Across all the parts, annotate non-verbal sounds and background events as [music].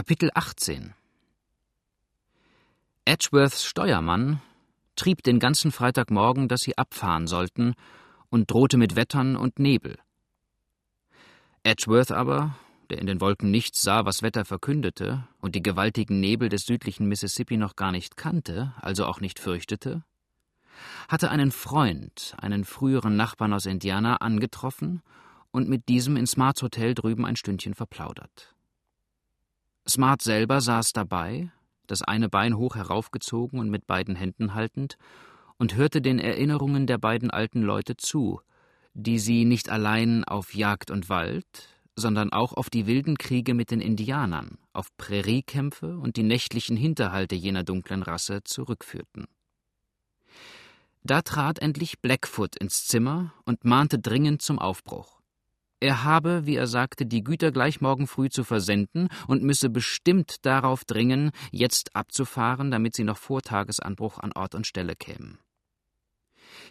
Kapitel 18 Edgeworths Steuermann trieb den ganzen Freitagmorgen, dass sie abfahren sollten, und drohte mit Wettern und Nebel. Edgeworth aber, der in den Wolken nichts sah, was Wetter verkündete, und die gewaltigen Nebel des südlichen Mississippi noch gar nicht kannte, also auch nicht fürchtete, hatte einen Freund, einen früheren Nachbarn aus Indiana, angetroffen und mit diesem in Smarts Hotel drüben ein Stündchen verplaudert. Smart selber saß dabei, das eine Bein hoch heraufgezogen und mit beiden Händen haltend, und hörte den Erinnerungen der beiden alten Leute zu, die sie nicht allein auf Jagd und Wald, sondern auch auf die wilden Kriege mit den Indianern, auf Präriekämpfe und die nächtlichen Hinterhalte jener dunklen Rasse zurückführten. Da trat endlich Blackfoot ins Zimmer und mahnte dringend zum Aufbruch. Er habe, wie er sagte, die Güter gleich morgen früh zu versenden und müsse bestimmt darauf dringen, jetzt abzufahren, damit sie noch vor Tagesanbruch an Ort und Stelle kämen.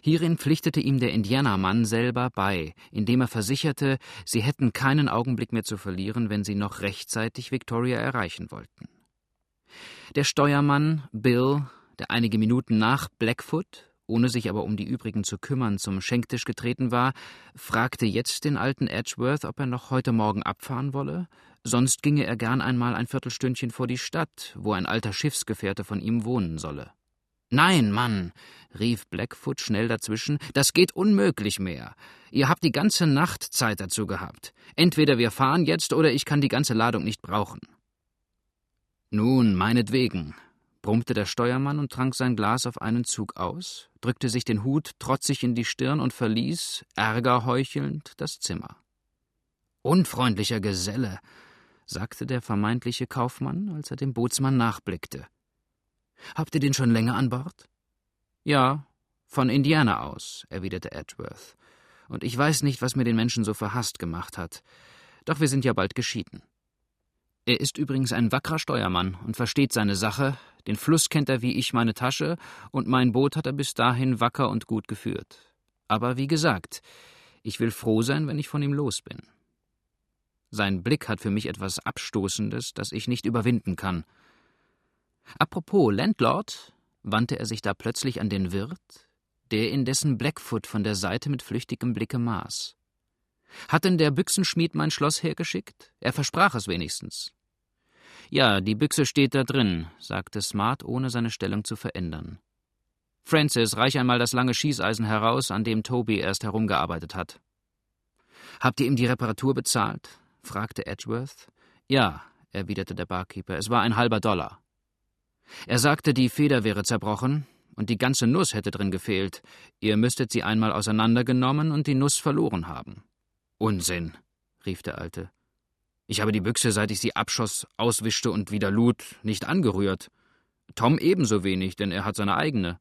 Hierin pflichtete ihm der Indianermann selber bei, indem er versicherte, sie hätten keinen Augenblick mehr zu verlieren, wenn sie noch rechtzeitig Victoria erreichen wollten. Der Steuermann, Bill, der einige Minuten nach Blackfoot, ohne sich aber um die übrigen zu kümmern, zum Schenktisch getreten war, fragte jetzt den alten Edgeworth, ob er noch heute Morgen abfahren wolle, sonst ginge er gern einmal ein Viertelstündchen vor die Stadt, wo ein alter Schiffsgefährte von ihm wohnen solle. Nein, Mann, rief Blackfoot schnell dazwischen, das geht unmöglich mehr. Ihr habt die ganze Nacht Zeit dazu gehabt. Entweder wir fahren jetzt oder ich kann die ganze Ladung nicht brauchen. Nun, meinetwegen, brummte der Steuermann und trank sein Glas auf einen Zug aus, drückte sich den Hut trotzig in die Stirn und verließ, Ärger heuchelnd, das Zimmer. Unfreundlicher Geselle, sagte der vermeintliche Kaufmann, als er dem Bootsmann nachblickte. Habt ihr den schon länger an Bord? Ja, von Indiana aus, erwiderte Edgeworth. Und ich weiß nicht, was mir den Menschen so verhasst gemacht hat. Doch wir sind ja bald geschieden. Er ist übrigens ein wackerer Steuermann und versteht seine Sache, den Fluss kennt er wie ich meine Tasche, und mein Boot hat er bis dahin wacker und gut geführt. Aber wie gesagt, ich will froh sein, wenn ich von ihm los bin. Sein Blick hat für mich etwas Abstoßendes, das ich nicht überwinden kann. Apropos Landlord, wandte er sich da plötzlich an den Wirt, der indessen Blackfoot von der Seite mit flüchtigem Blicke maß. Hat denn der Büchsenschmied mein Schloss hergeschickt? Er versprach es wenigstens. Ja, die Büchse steht da drin, sagte Smart, ohne seine Stellung zu verändern. Francis, reich einmal das lange Schießeisen heraus, an dem Toby erst herumgearbeitet hat. Habt ihr ihm die Reparatur bezahlt? fragte Edgeworth. Ja, erwiderte der Barkeeper, es war ein halber Dollar. Er sagte, die Feder wäre zerbrochen und die ganze Nuss hätte drin gefehlt. Ihr müsstet sie einmal auseinandergenommen und die Nuss verloren haben. Unsinn, rief der Alte. Ich habe die Büchse, seit ich sie abschoss, auswischte und wieder lud, nicht angerührt. Tom ebenso wenig, denn er hat seine eigene.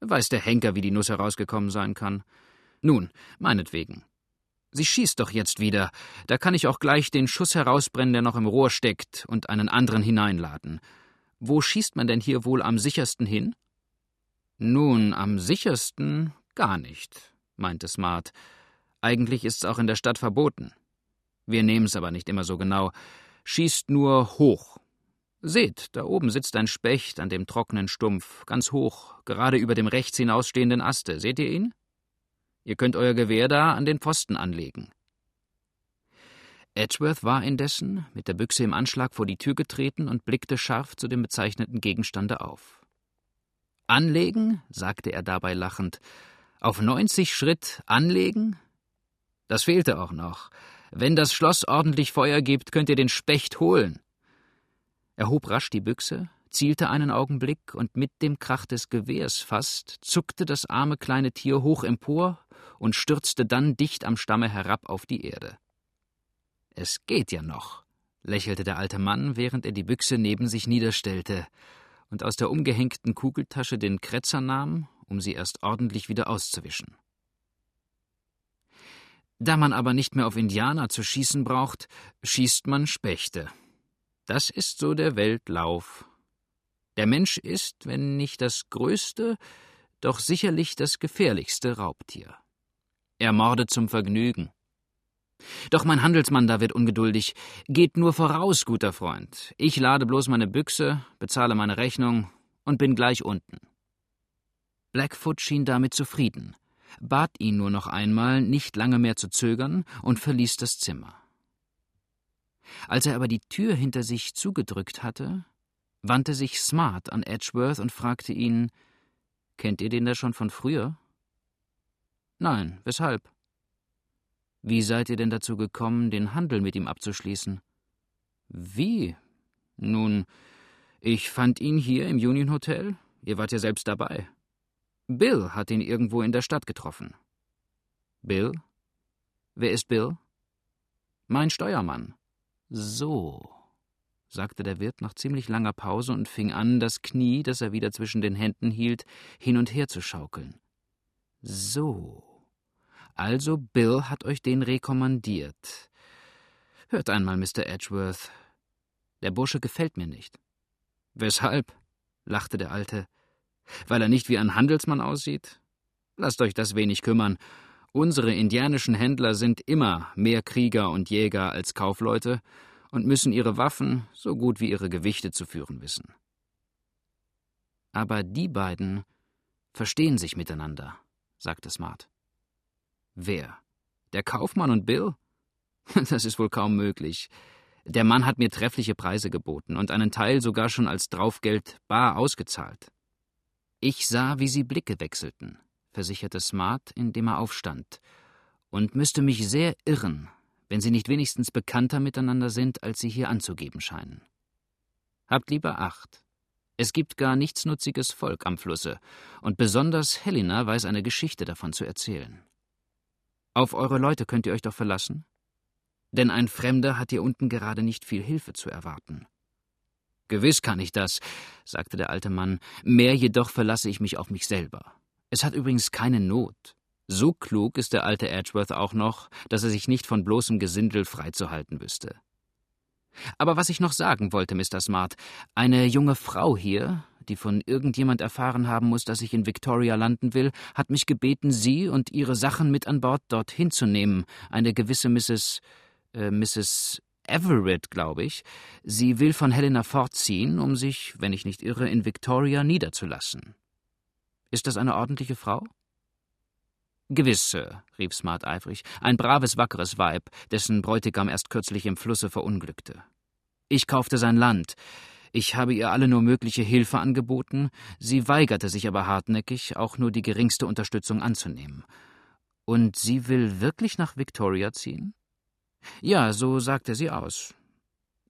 Weiß der Henker, wie die Nuss herausgekommen sein kann. Nun, meinetwegen. Sie schießt doch jetzt wieder. Da kann ich auch gleich den Schuss herausbrennen, der noch im Rohr steckt, und einen anderen hineinladen. Wo schießt man denn hier wohl am sichersten hin? Nun, am sichersten gar nicht, meinte Smart. Eigentlich ist's auch in der Stadt verboten. Wir nehmen's aber nicht immer so genau. Schießt nur hoch. Seht, da oben sitzt ein Specht an dem trockenen Stumpf, ganz hoch, gerade über dem rechts hinausstehenden Aste. Seht ihr ihn? Ihr könnt euer Gewehr da an den Pfosten anlegen. Edgeworth war indessen mit der Büchse im Anschlag vor die Tür getreten und blickte scharf zu dem bezeichneten Gegenstande auf. Anlegen? sagte er dabei lachend. Auf neunzig Schritt anlegen? Das fehlte auch noch. Wenn das Schloss ordentlich Feuer gibt, könnt ihr den Specht holen. Er hob rasch die Büchse, zielte einen Augenblick und mit dem Krach des Gewehrs fast zuckte das arme kleine Tier hoch empor und stürzte dann dicht am Stamme herab auf die Erde. Es geht ja noch, lächelte der alte Mann, während er die Büchse neben sich niederstellte und aus der umgehängten Kugeltasche den Kretzer nahm, um sie erst ordentlich wieder auszuwischen. Da man aber nicht mehr auf Indianer zu schießen braucht, schießt man Spechte. Das ist so der Weltlauf. Der Mensch ist, wenn nicht das größte, doch sicherlich das gefährlichste Raubtier. Er mordet zum Vergnügen. Doch mein Handelsmann da wird ungeduldig. Geht nur voraus, guter Freund. Ich lade bloß meine Büchse, bezahle meine Rechnung und bin gleich unten. Blackfoot schien damit zufrieden, bat ihn nur noch einmal, nicht lange mehr zu zögern und verließ das Zimmer. Als er aber die Tür hinter sich zugedrückt hatte, wandte sich Smart an Edgeworth und fragte ihn: Kennt ihr den da schon von früher? Nein, weshalb? Wie seid ihr denn dazu gekommen, den Handel mit ihm abzuschließen? Wie? Nun, ich fand ihn hier im Union Hotel. Ihr wart ja selbst dabei. Bill hat ihn irgendwo in der Stadt getroffen. Bill? Wer ist Bill? Mein Steuermann. So, sagte der Wirt nach ziemlich langer Pause und fing an, das Knie, das er wieder zwischen den Händen hielt, hin und her zu schaukeln. So. Also Bill hat euch den rekommandiert. Hört einmal, Mr. Edgeworth. Der Bursche gefällt mir nicht. Weshalb? lachte der Alte. Weil er nicht wie ein Handelsmann aussieht? Lasst euch das wenig kümmern. Unsere indianischen Händler sind immer mehr Krieger und Jäger als Kaufleute und müssen ihre Waffen so gut wie ihre Gewichte zu führen wissen. Aber die beiden verstehen sich miteinander, sagte Smart. Wer? Der Kaufmann und Bill? [laughs] Das ist wohl kaum möglich. Der Mann hat mir treffliche Preise geboten und einen Teil sogar schon als Draufgeld bar ausgezahlt. Ich sah, wie sie Blicke wechselten, versicherte Smart, indem er aufstand, und müsste mich sehr irren, wenn sie nicht wenigstens bekannter miteinander sind, als sie hier anzugeben scheinen. Habt lieber Acht. Es gibt gar nichtsnutziges Volk am Flusse, und besonders Helena weiß eine Geschichte davon zu erzählen. Auf eure Leute könnt ihr euch doch verlassen? Denn ein Fremder hat hier unten gerade nicht viel Hilfe zu erwarten. Gewiss kann ich das, sagte der alte Mann, mehr jedoch verlasse ich mich auf mich selber. Es hat übrigens keine Not. So klug ist der alte Edgeworth auch noch, dass er sich nicht von bloßem Gesindel freizuhalten wüsste. Aber was ich noch sagen wollte, Mr. Smart, eine junge Frau hier, die von irgendjemand erfahren haben muss, dass ich in Victoria landen will, hat mich gebeten, Sie und Ihre Sachen mit an Bord dorthin zu nehmen. Eine gewisse Mrs. Äh, Mrs. Everett, glaube ich. Sie will von Helena fortziehen, um sich, wenn ich nicht irre, in Victoria niederzulassen. Ist das eine ordentliche Frau? Gewiss, Sir, rief Smart eifrig. Ein braves, wackeres Weib, dessen Bräutigam erst kürzlich im Flusse verunglückte. Ich kaufte sein Land. Ich habe ihr alle nur mögliche Hilfe angeboten, sie weigerte sich aber hartnäckig, auch nur die geringste Unterstützung anzunehmen. Und sie will wirklich nach Victoria ziehen? Ja, so sagte sie aus.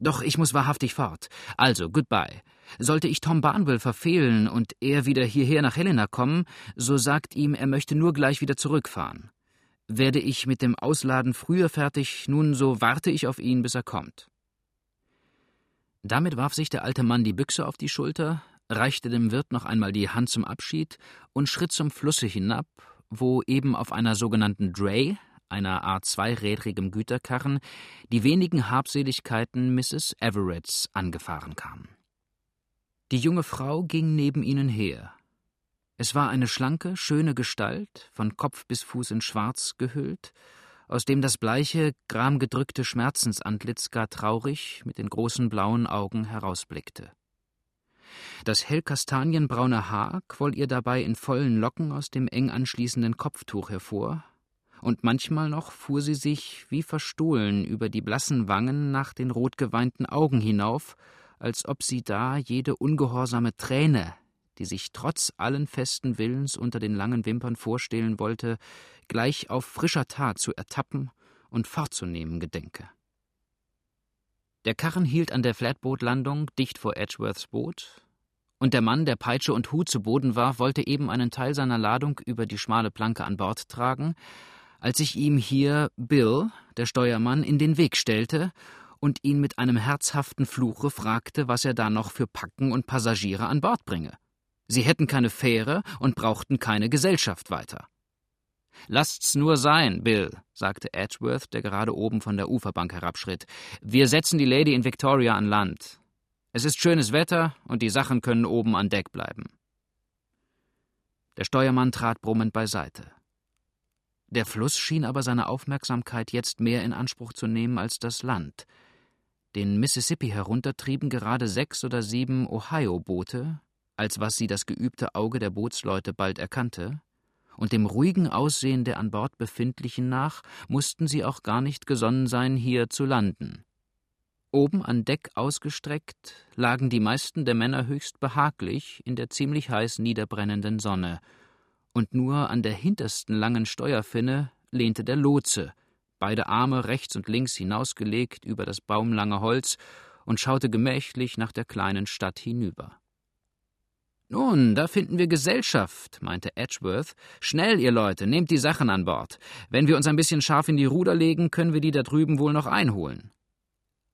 Doch ich muss wahrhaftig fort. Also, goodbye. Sollte ich Tom Barnwell verfehlen und er wieder hierher nach Helena kommen, so sagt ihm, er möchte nur gleich wieder zurückfahren. Werde ich mit dem Ausladen früher fertig, nun so warte ich auf ihn, bis er kommt. Damit warf sich der alte Mann die Büchse auf die Schulter, reichte dem Wirt noch einmal die Hand zum Abschied und schritt zum Flusse hinab, wo eben auf einer sogenannten Dray, einer Art zweirädrigem Güterkarren, die wenigen Habseligkeiten Mrs. Everetts angefahren kamen. Die junge Frau ging neben ihnen her. Es war eine schlanke, schöne Gestalt, von Kopf bis Fuß in Schwarz gehüllt, aus dem das bleiche, gramgedrückte Schmerzensantlitz gar traurig mit den großen blauen Augen herausblickte. Das hellkastanienbraune Haar quoll ihr dabei in vollen Locken aus dem eng anschließenden Kopftuch hervor, und manchmal noch fuhr sie sich wie verstohlen über die blassen Wangen nach den rotgeweinten Augen hinauf, als ob sie da jede ungehorsame Träne, die sich trotz allen festen Willens unter den langen Wimpern vorstehlen wollte, gleich auf frischer Tat zu ertappen und fortzunehmen gedenke. Der Karren hielt an der Flatbootlandung dicht vor Edgeworths Boot, und der Mann, der Peitsche und Hut zu Boden warf, wollte eben einen Teil seiner Ladung über die schmale Planke an Bord tragen, als sich ihm hier Bill, der Steuermann, in den Weg stellte und ihn mit einem herzhaften Fluche fragte, was er da noch für Packen und Passagiere an Bord bringe. Sie hätten keine Fähre und brauchten keine Gesellschaft weiter. Lasst's nur sein, Bill, sagte Edgeworth, der gerade oben von der Uferbank herabschritt. Wir setzen die Lady in Victoria an Land. Es ist schönes Wetter und die Sachen können oben an Deck bleiben. Der Steuermann trat brummend beiseite. Der Fluss schien aber seine Aufmerksamkeit jetzt mehr in Anspruch zu nehmen als das Land. Den Mississippi herunter trieben gerade sechs oder sieben Ohio-Boote, als was sie das geübte Auge der Bootsleute bald erkannte, und dem ruhigen Aussehen der an Bord befindlichen nach mussten sie auch gar nicht gesonnen sein, hier zu landen. Oben an Deck ausgestreckt lagen die meisten der Männer höchst behaglich in der ziemlich heiß niederbrennenden Sonne, und nur an der hintersten langen Steuerfinne lehnte der Lotse, beide Arme rechts und links hinausgelegt über das baumlange Holz und schaute gemächlich nach der kleinen Stadt hinüber. Nun, da finden wir Gesellschaft, meinte Edgeworth. Schnell, ihr Leute, nehmt die Sachen an Bord. Wenn wir uns ein bisschen scharf in die Ruder legen, können wir die da drüben wohl noch einholen.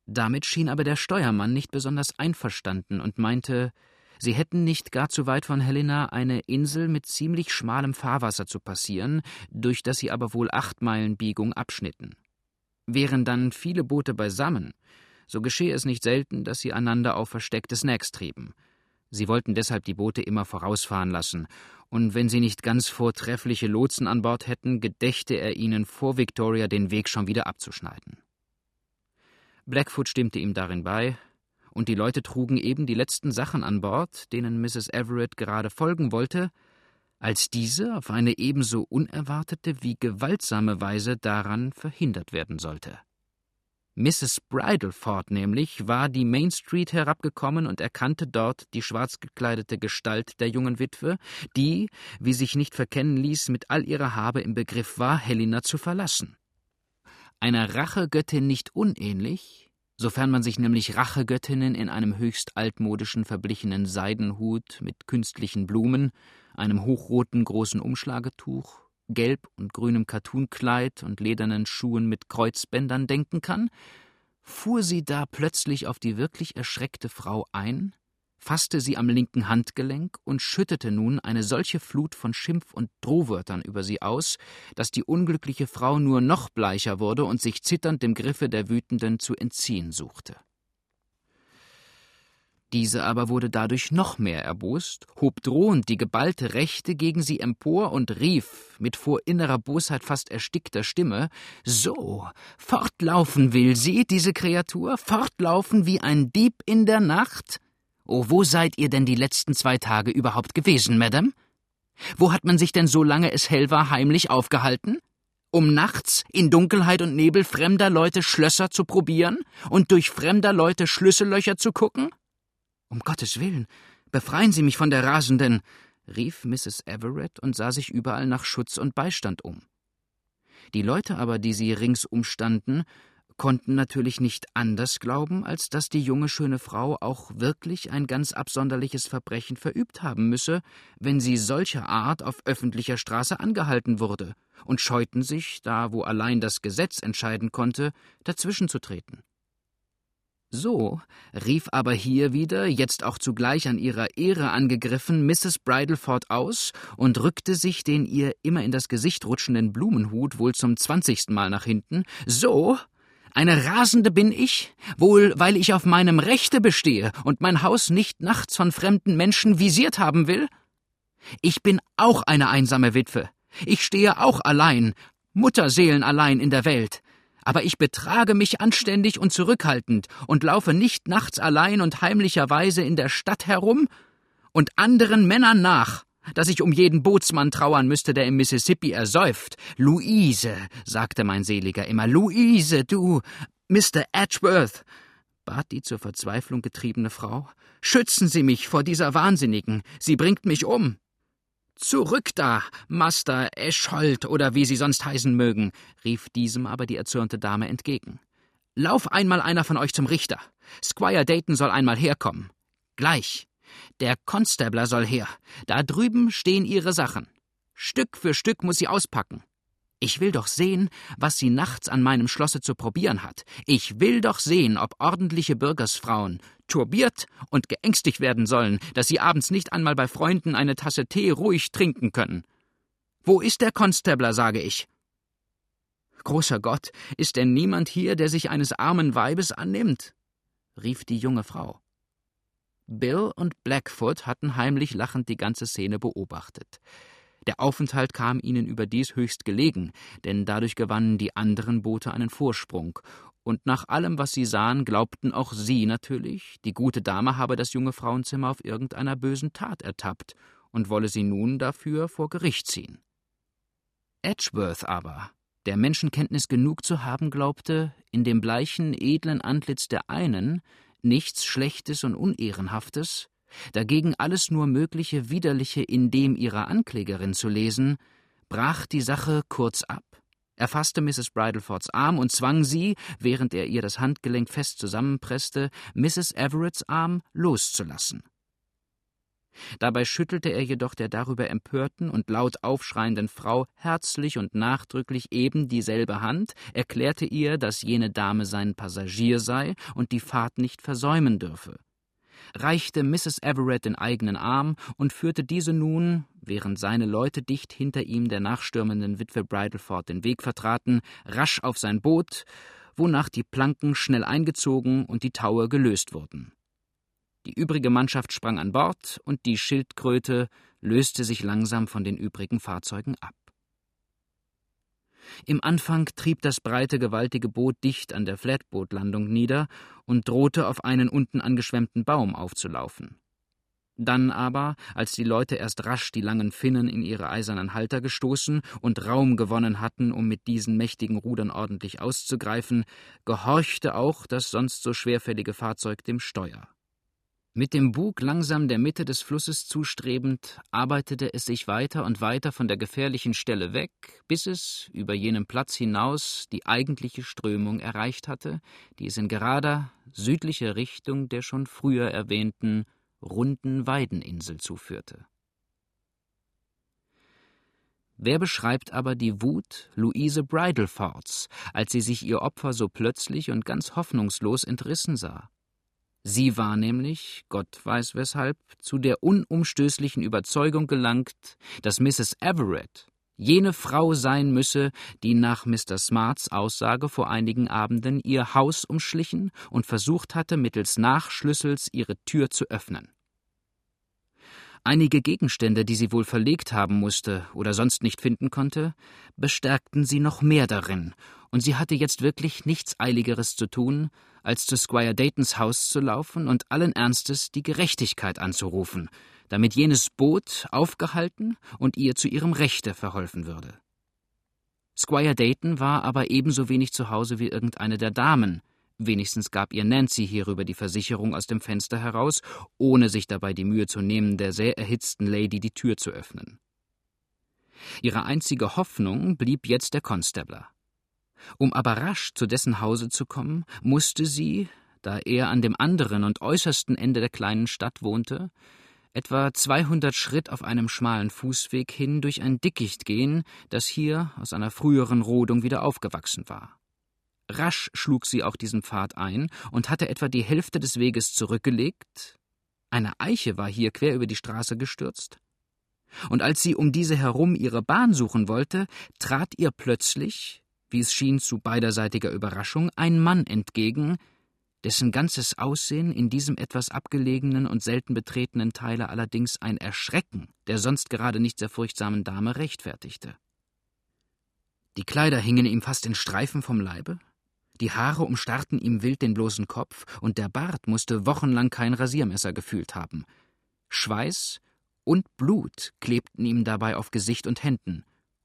Damit schien aber der Steuermann nicht besonders einverstanden und meinte, sie hätten nicht gar zu weit von Helena eine Insel mit ziemlich schmalem Fahrwasser zu passieren, durch das sie aber wohl acht Meilen Biegung abschnitten. Wären dann viele Boote beisammen, so geschehe es nicht selten, dass sie einander auf versteckte Snacks trieben. Sie wollten deshalb die Boote immer vorausfahren lassen, und wenn sie nicht ganz vortreffliche Lotsen an Bord hätten, gedächte er ihnen vor Victoria den Weg schon wieder abzuschneiden. Blackfoot stimmte ihm darin bei, und die Leute trugen eben die letzten Sachen an Bord, denen Mrs. Everett gerade folgen wollte, als diese auf eine ebenso unerwartete wie gewaltsame Weise daran verhindert werden sollte. Mrs. Bridleford nämlich war die Main Street herabgekommen und erkannte dort die schwarz gekleidete Gestalt der jungen Witwe, die, wie sich nicht verkennen ließ, mit all ihrer Habe im Begriff war, Helena zu verlassen einer Rachegöttin nicht unähnlich, sofern man sich nämlich Rachegöttinnen in einem höchst altmodischen verblichenen Seidenhut mit künstlichen Blumen, einem hochroten großen Umschlagetuch, gelb und grünem Kattunkleid und ledernen Schuhen mit Kreuzbändern denken kann, fuhr sie da plötzlich auf die wirklich erschreckte Frau ein, fasste sie am linken Handgelenk und schüttete nun eine solche Flut von Schimpf und Drohwörtern über sie aus, dass die unglückliche Frau nur noch bleicher wurde und sich zitternd dem Griffe der Wütenden zu entziehen suchte. Diese aber wurde dadurch noch mehr erbost, hob drohend die geballte Rechte gegen sie empor und rief mit vor innerer Bosheit fast erstickter Stimme So, fortlaufen will sie, diese Kreatur, fortlaufen wie ein Dieb in der Nacht? Oh, wo seid ihr denn die letzten zwei Tage überhaupt gewesen, Madame? Wo hat man sich denn so lange es hell war heimlich aufgehalten? Um nachts in Dunkelheit und Nebel fremder Leute Schlösser zu probieren und durch fremder Leute Schlüssellöcher zu gucken? Um Gottes Willen, befreien Sie mich von der Rasenden, rief Mrs. Everett und sah sich überall nach Schutz und Beistand um. Die Leute aber, die sie ringsum standen, konnten natürlich nicht anders glauben, als dass die junge schöne Frau auch wirklich ein ganz absonderliches Verbrechen verübt haben müsse, wenn sie solcher Art auf öffentlicher Straße angehalten wurde, und scheuten sich, da wo allein das Gesetz entscheiden konnte, dazwischenzutreten. So rief aber hier wieder, jetzt auch zugleich an ihrer Ehre angegriffen, Mrs. Bridleford aus und rückte sich den ihr immer in das Gesicht rutschenden Blumenhut wohl zum zwanzigsten Mal nach hinten. So eine Rasende bin ich, wohl weil ich auf meinem Rechte bestehe und mein Haus nicht nachts von fremden Menschen visiert haben will? Ich bin auch eine einsame Witwe. Ich stehe auch allein, Mutterseelen allein in der Welt. Aber ich betrage mich anständig und zurückhaltend und laufe nicht nachts allein und heimlicherweise in der Stadt herum und anderen Männern nach, dass ich um jeden Bootsmann trauern müsste, der im Mississippi ersäuft. Luise, sagte mein Seliger immer, Luise, du, Mr. Edgeworth, bat die zur Verzweiflung getriebene Frau, schützen Sie mich vor dieser Wahnsinnigen, sie bringt mich um. Zurück da, Master Eschhold oder wie Sie sonst heißen mögen, rief diesem aber die erzürnte Dame entgegen. Lauf einmal einer von euch zum Richter. Squire Dayton soll einmal herkommen. Gleich. Der Constabler soll her. Da drüben stehen ihre Sachen. Stück für Stück muss sie auspacken. Ich will doch sehen, was sie nachts an meinem Schlosse zu probieren hat. Ich will doch sehen, ob ordentliche Bürgersfrauen turbiert und geängstigt werden sollen, dass sie abends nicht einmal bei Freunden eine Tasse Tee ruhig trinken können. Wo ist der Constabler, sage ich? Großer Gott, ist denn niemand hier, der sich eines armen Weibes annimmt? rief die junge Frau. Bill und Blackfoot hatten heimlich lachend die ganze Szene beobachtet. Der Aufenthalt kam ihnen überdies höchst gelegen, denn dadurch gewannen die anderen Boote einen Vorsprung, und nach allem, was sie sahen, glaubten auch sie natürlich, die gute Dame habe das junge Frauenzimmer auf irgendeiner bösen Tat ertappt und wolle sie nun dafür vor Gericht ziehen. Edgeworth aber, der Menschenkenntnis genug zu haben glaubte, in dem bleichen, edlen Antlitz der einen nichts Schlechtes und Unehrenhaftes, dagegen alles nur mögliche Widerliche in dem ihrer Anklägerin zu lesen, brach die Sache kurz ab, erfasste Mrs. Bridlefords Arm und zwang sie, während er ihr das Handgelenk fest zusammenpresste, Mrs. Everetts Arm loszulassen. Dabei schüttelte er jedoch der darüber empörten und laut aufschreienden Frau herzlich und nachdrücklich eben dieselbe Hand, erklärte ihr, dass jene Dame sein Passagier sei und die Fahrt nicht versäumen dürfe reichte Mrs. Everett den eigenen Arm und führte diese nun, während seine Leute dicht hinter ihm der nachstürmenden Witwe Bridleford den Weg vertraten, rasch auf sein Boot, wonach die Planken schnell eingezogen und die Taue gelöst wurden. Die übrige Mannschaft sprang an Bord und die Schildkröte löste sich langsam von den übrigen Fahrzeugen ab. Im Anfang trieb das breite, gewaltige Boot dicht an der Flatbootlandung nieder und drohte auf einen unten angeschwemmten Baum aufzulaufen. Dann aber, als die Leute erst rasch die langen Finnen in ihre eisernen Halter gestoßen und Raum gewonnen hatten, um mit diesen mächtigen Rudern ordentlich auszugreifen, gehorchte auch das sonst so schwerfällige Fahrzeug dem Steuer. Mit dem Bug langsam der Mitte des Flusses zustrebend, arbeitete es sich weiter und weiter von der gefährlichen Stelle weg, bis es, über jenem Platz hinaus, die eigentliche Strömung erreicht hatte, die es in gerader, südlicher Richtung der schon früher erwähnten runden Weideninsel zuführte. Wer beschreibt aber die Wut Louise Bridlefords, als sie sich ihr Opfer so plötzlich und ganz hoffnungslos entrissen sah? Sie war nämlich, Gott weiß weshalb, zu der unumstößlichen Überzeugung gelangt, dass Mrs. Everett jene Frau sein müsse, die nach Mr. Smarts Aussage vor einigen Abenden ihr Haus umschlichen und versucht hatte, mittels Nachschlüssels ihre Tür zu öffnen. Einige Gegenstände, die sie wohl verlegt haben musste oder sonst nicht finden konnte, bestärkten sie noch mehr darin, und sie hatte jetzt wirklich nichts Eiligeres zu tun, als zu Squire Daytons Haus zu laufen und allen Ernstes die Gerechtigkeit anzurufen, damit jenes Boot aufgehalten und ihr zu ihrem Rechte verholfen würde. Squire Dayton war aber ebenso wenig zu Hause wie irgendeine der Damen, wenigstens gab ihr Nancy hierüber die Versicherung aus dem Fenster heraus, ohne sich dabei die Mühe zu nehmen, der sehr erhitzten Lady die Tür zu öffnen. Ihre einzige Hoffnung blieb jetzt der Constabler. Um aber rasch zu dessen Hause zu kommen, musste sie, da er an dem anderen und äußersten Ende der kleinen Stadt wohnte, etwa 200 Schritt auf einem schmalen Fußweg hin durch ein Dickicht gehen, das hier aus einer früheren Rodung wieder aufgewachsen war. Rasch schlug sie auch diesen Pfad ein und hatte etwa die Hälfte des Weges zurückgelegt. Eine Eiche war hier quer über die Straße gestürzt. Und als sie um diese herum ihre Bahn suchen wollte, trat ihr plötzlich, wie es schien zu beiderseitiger Überraschung, ein Mann entgegen, dessen ganzes Aussehen in diesem etwas abgelegenen und selten betretenen Teile allerdings ein Erschrecken der sonst gerade nicht sehr furchtsamen Dame rechtfertigte. Die Kleider hingen ihm fast in Streifen vom Leibe, die Haare umstarrten ihm wild den bloßen Kopf, und der Bart musste wochenlang kein Rasiermesser gefühlt haben. Schweiß und Blut klebten ihm dabei auf Gesicht und Händen,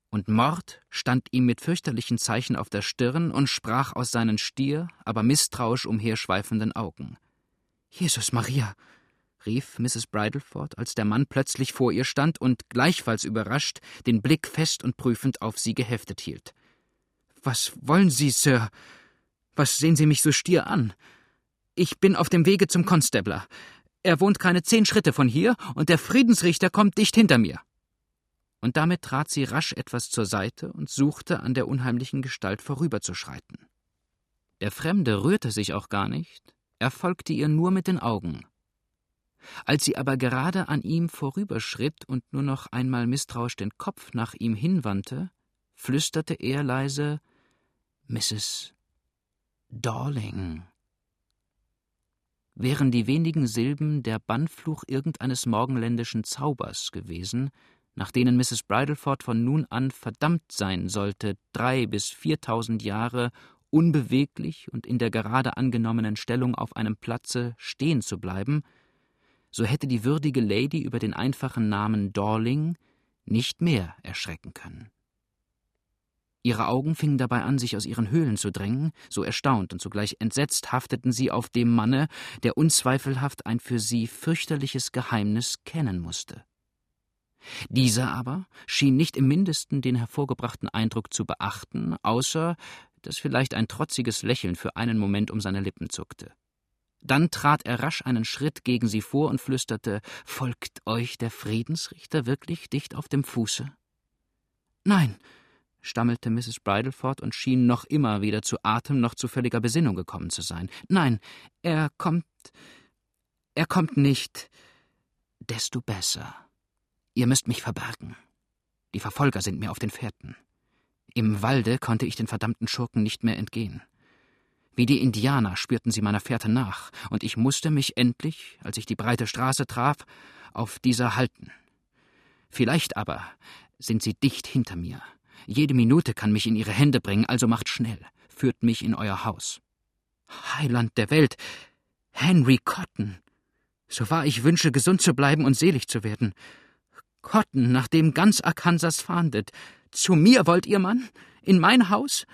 und Mord stand ihm mit fürchterlichen Zeichen auf der Stirn und sprach aus seinen stier, aber misstrauisch umherschweifenden Augen. Jesus Maria! rief Mrs. Bridleford, als der Mann plötzlich vor ihr stand und gleichfalls überrascht den Blick fest und prüfend auf sie geheftet hielt. Was wollen Sie, Sir? Was sehen Sie mich so stier an? Ich bin auf dem Wege zum Constabler. Er wohnt keine zehn Schritte von hier, und der Friedensrichter kommt dicht hinter mir und damit trat sie rasch etwas zur Seite und suchte, an der unheimlichen Gestalt vorüberzuschreiten. Der Fremde rührte sich auch gar nicht, er folgte ihr nur mit den Augen. Als sie aber gerade an ihm vorüberschritt und nur noch einmal misstrauisch den Kopf nach ihm hinwandte, flüsterte er leise Mrs. Darling. Wären die wenigen Silben der Bannfluch irgendeines morgenländischen Zaubers gewesen, nach denen Mrs. Bridleford von nun an verdammt sein sollte, drei bis viertausend Jahre unbeweglich und in der gerade angenommenen Stellung auf einem Platze stehen zu bleiben, so hätte die würdige Lady über den einfachen Namen Dorling nicht mehr erschrecken können. Ihre Augen fingen dabei an, sich aus ihren Höhlen zu drängen, so erstaunt und zugleich entsetzt hafteten sie auf dem Manne, der unzweifelhaft ein für sie fürchterliches Geheimnis kennen musste. Dieser aber schien nicht im mindesten den hervorgebrachten Eindruck zu beachten, außer dass vielleicht ein trotziges Lächeln für einen Moment um seine Lippen zuckte. Dann trat er rasch einen Schritt gegen sie vor und flüsterte Folgt euch der Friedensrichter wirklich dicht auf dem Fuße? Nein, stammelte Mrs. Bridleford und schien noch immer weder zu Atem noch zu völliger Besinnung gekommen zu sein. Nein, er kommt. Er kommt nicht. Desto besser. Ihr müsst mich verbergen. Die Verfolger sind mir auf den Fährten. Im Walde konnte ich den verdammten Schurken nicht mehr entgehen. Wie die Indianer spürten sie meiner Fährte nach, und ich musste mich endlich, als ich die breite Straße traf, auf dieser halten. Vielleicht aber sind sie dicht hinter mir. Jede Minute kann mich in ihre Hände bringen, also macht schnell, führt mich in euer Haus. Heiland der Welt, Henry Cotton. So wahr ich wünsche, gesund zu bleiben und selig zu werden. Cotton, nach dem ganz Arkansas fahndet. Zu mir wollt ihr, Mann? In mein Haus?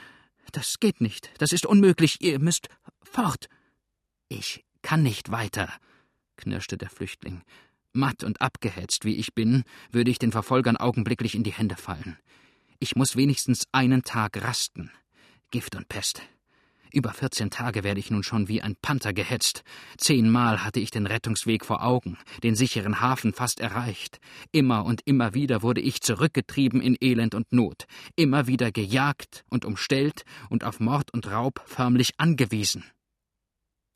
Das geht nicht. Das ist unmöglich. Ihr müsst fort. Ich kann nicht weiter, knirschte der Flüchtling. Matt und abgehetzt wie ich bin, würde ich den Verfolgern augenblicklich in die Hände fallen. Ich muss wenigstens einen Tag rasten. Gift und Pest. Über vierzehn Tage werde ich nun schon wie ein Panther gehetzt. Zehnmal hatte ich den Rettungsweg vor Augen, den sicheren Hafen fast erreicht. Immer und immer wieder wurde ich zurückgetrieben in Elend und Not, immer wieder gejagt und umstellt und auf Mord und Raub förmlich angewiesen.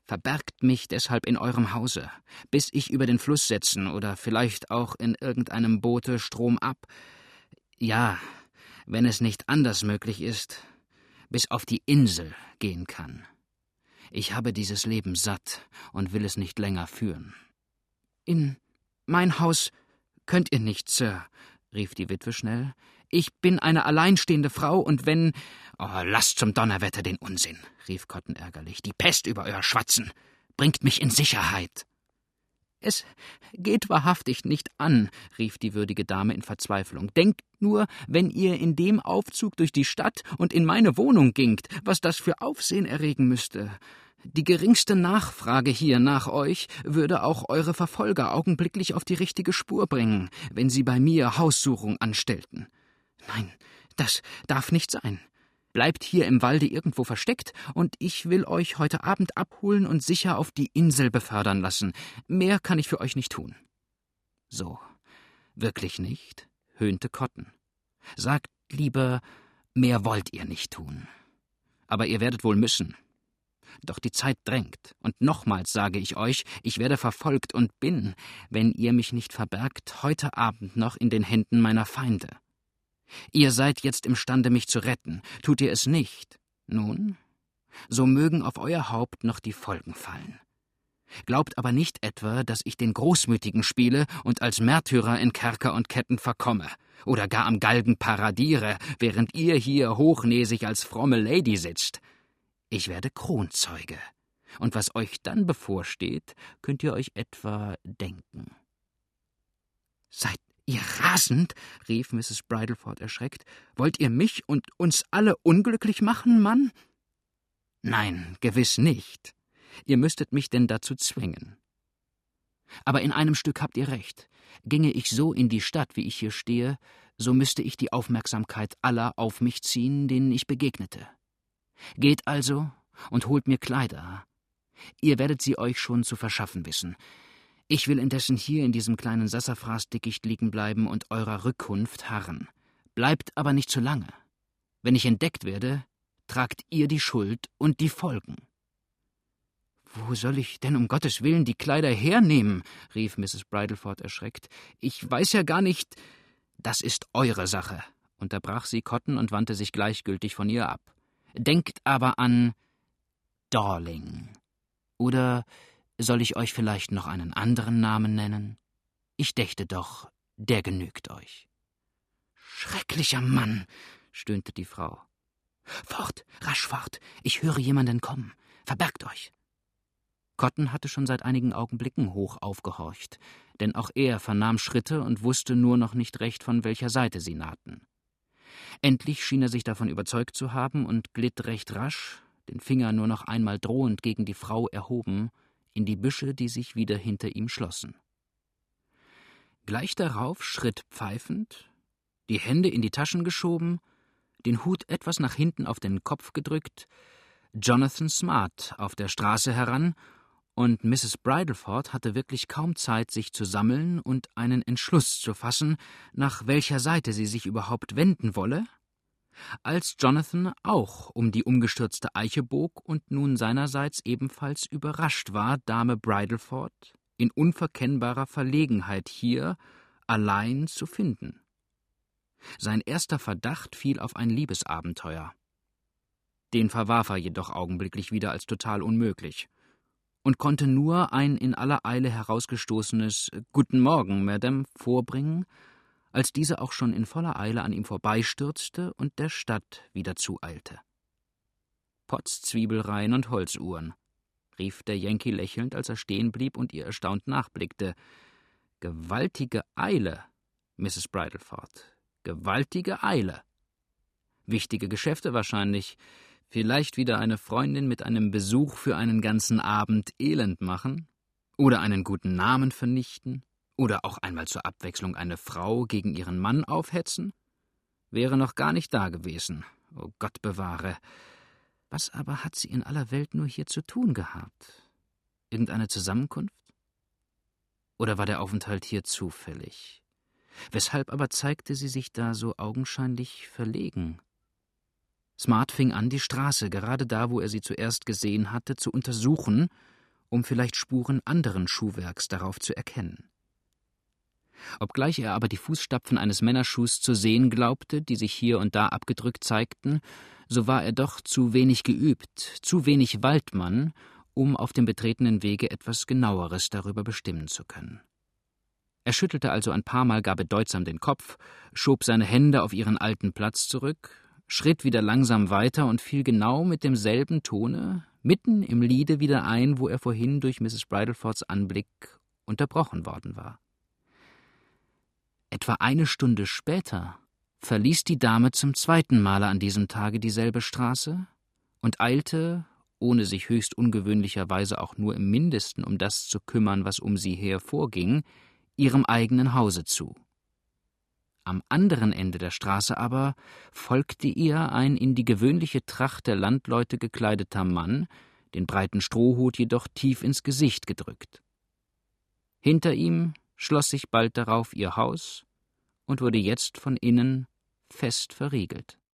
Verbergt mich deshalb in eurem Hause, bis ich über den Fluss setzen oder vielleicht auch in irgendeinem Boote stromab. Ja, wenn es nicht anders möglich ist, bis auf die Insel gehen kann. Ich habe dieses Leben satt und will es nicht länger führen. In mein Haus könnt ihr nicht, Sir, rief die Witwe schnell. Ich bin eine alleinstehende Frau, und wenn. Oh, lasst zum Donnerwetter den Unsinn, rief Cotton ärgerlich. Die Pest über euer Schwatzen. Bringt mich in Sicherheit. Es geht wahrhaftig nicht an, rief die würdige Dame in Verzweiflung. Denkt nur, wenn ihr in dem Aufzug durch die Stadt und in meine Wohnung gingt, was das für Aufsehen erregen müsste. Die geringste Nachfrage hier nach euch würde auch eure Verfolger augenblicklich auf die richtige Spur bringen, wenn sie bei mir Haussuchung anstellten. Nein, das darf nicht sein. Bleibt hier im Walde irgendwo versteckt, und ich will euch heute Abend abholen und sicher auf die Insel befördern lassen. Mehr kann ich für euch nicht tun. So, wirklich nicht? höhnte Cotton. Sagt lieber, mehr wollt ihr nicht tun. Aber ihr werdet wohl müssen. Doch die Zeit drängt, und nochmals sage ich euch, ich werde verfolgt und bin, wenn ihr mich nicht verbergt, heute Abend noch in den Händen meiner Feinde. Ihr seid jetzt imstande, mich zu retten. Tut ihr es nicht? Nun, so mögen auf euer Haupt noch die Folgen fallen. Glaubt aber nicht etwa, dass ich den Großmütigen spiele und als Märtyrer in Kerker und Ketten verkomme oder gar am Galgen paradiere, während ihr hier hochnäsig als fromme Lady sitzt. Ich werde Kronzeuge. Und was euch dann bevorsteht, könnt ihr euch etwa denken. Seid Ihr rasend, rief Mrs. Bridleford erschreckt, wollt ihr mich und uns alle unglücklich machen, Mann? Nein, gewiss nicht. Ihr müsstet mich denn dazu zwingen. Aber in einem Stück habt ihr recht. Ginge ich so in die Stadt, wie ich hier stehe, so müsste ich die Aufmerksamkeit aller auf mich ziehen, denen ich begegnete. Geht also und holt mir Kleider. Ihr werdet sie euch schon zu verschaffen wissen. Ich will indessen hier in diesem kleinen Sassafrasdickicht liegen bleiben und eurer Rückkunft harren. Bleibt aber nicht zu lange. Wenn ich entdeckt werde, tragt ihr die Schuld und die Folgen. Wo soll ich denn um Gottes Willen die Kleider hernehmen? rief Mrs. Bridleford erschreckt. Ich weiß ja gar nicht. Das ist eure Sache, unterbrach sie Cotton und wandte sich gleichgültig von ihr ab. Denkt aber an Darling. Oder soll ich euch vielleicht noch einen anderen Namen nennen? Ich dächte doch, der genügt euch. Schrecklicher Mann, stöhnte die Frau. Fort, rasch fort, ich höre jemanden kommen. Verbergt euch. Cotton hatte schon seit einigen Augenblicken hoch aufgehorcht, denn auch er vernahm Schritte und wusste nur noch nicht recht, von welcher Seite sie nahten. Endlich schien er sich davon überzeugt zu haben und glitt recht rasch, den Finger nur noch einmal drohend gegen die Frau erhoben, in die Büsche, die sich wieder hinter ihm schlossen. Gleich darauf schritt pfeifend, die Hände in die Taschen geschoben, den Hut etwas nach hinten auf den Kopf gedrückt, Jonathan Smart auf der Straße heran, und Mrs. Bridleford hatte wirklich kaum Zeit, sich zu sammeln und einen Entschluss zu fassen, nach welcher Seite sie sich überhaupt wenden wolle, als Jonathan auch um die umgestürzte Eiche bog und nun seinerseits ebenfalls überrascht war, Dame Bridleford in unverkennbarer Verlegenheit hier allein zu finden. Sein erster Verdacht fiel auf ein Liebesabenteuer. Den verwarf er jedoch augenblicklich wieder als total unmöglich und konnte nur ein in aller Eile herausgestoßenes Guten Morgen, Madame, vorbringen, als diese auch schon in voller Eile an ihm vorbeistürzte und der Stadt wieder zueilte. Potz Zwiebelreihen und Holzuhren, rief der Yankee lächelnd, als er stehen blieb und ihr erstaunt nachblickte. Gewaltige Eile, Mrs. Bridleford, gewaltige Eile. Wichtige Geschäfte wahrscheinlich, vielleicht wieder eine Freundin mit einem Besuch für einen ganzen Abend elend machen? Oder einen guten Namen vernichten? Oder auch einmal zur Abwechslung eine Frau gegen ihren Mann aufhetzen? Wäre noch gar nicht da gewesen. Oh Gott bewahre. Was aber hat sie in aller Welt nur hier zu tun gehabt? Irgendeine Zusammenkunft? Oder war der Aufenthalt hier zufällig? Weshalb aber zeigte sie sich da so augenscheinlich verlegen? Smart fing an, die Straße, gerade da, wo er sie zuerst gesehen hatte, zu untersuchen, um vielleicht Spuren anderen Schuhwerks darauf zu erkennen. Obgleich er aber die Fußstapfen eines Männerschuhs zu sehen glaubte, die sich hier und da abgedrückt zeigten, so war er doch zu wenig geübt, zu wenig Waldmann, um auf dem betretenen Wege etwas genaueres darüber bestimmen zu können. Er schüttelte also ein paar Mal gar bedeutsam den Kopf, schob seine Hände auf ihren alten Platz zurück, schritt wieder langsam weiter und fiel genau mit demselben Tone mitten im Liede wieder ein, wo er vorhin durch Mrs. Bridlefords Anblick unterbrochen worden war. Etwa eine Stunde später verließ die Dame zum zweiten Male an diesem Tage dieselbe Straße und eilte, ohne sich höchst ungewöhnlicherweise auch nur im mindesten um das zu kümmern, was um sie her vorging, ihrem eigenen Hause zu. Am anderen Ende der Straße aber folgte ihr ein in die gewöhnliche Tracht der Landleute gekleideter Mann, den breiten Strohhut jedoch tief ins Gesicht gedrückt. Hinter ihm schloss sich bald darauf ihr Haus und wurde jetzt von innen fest verriegelt.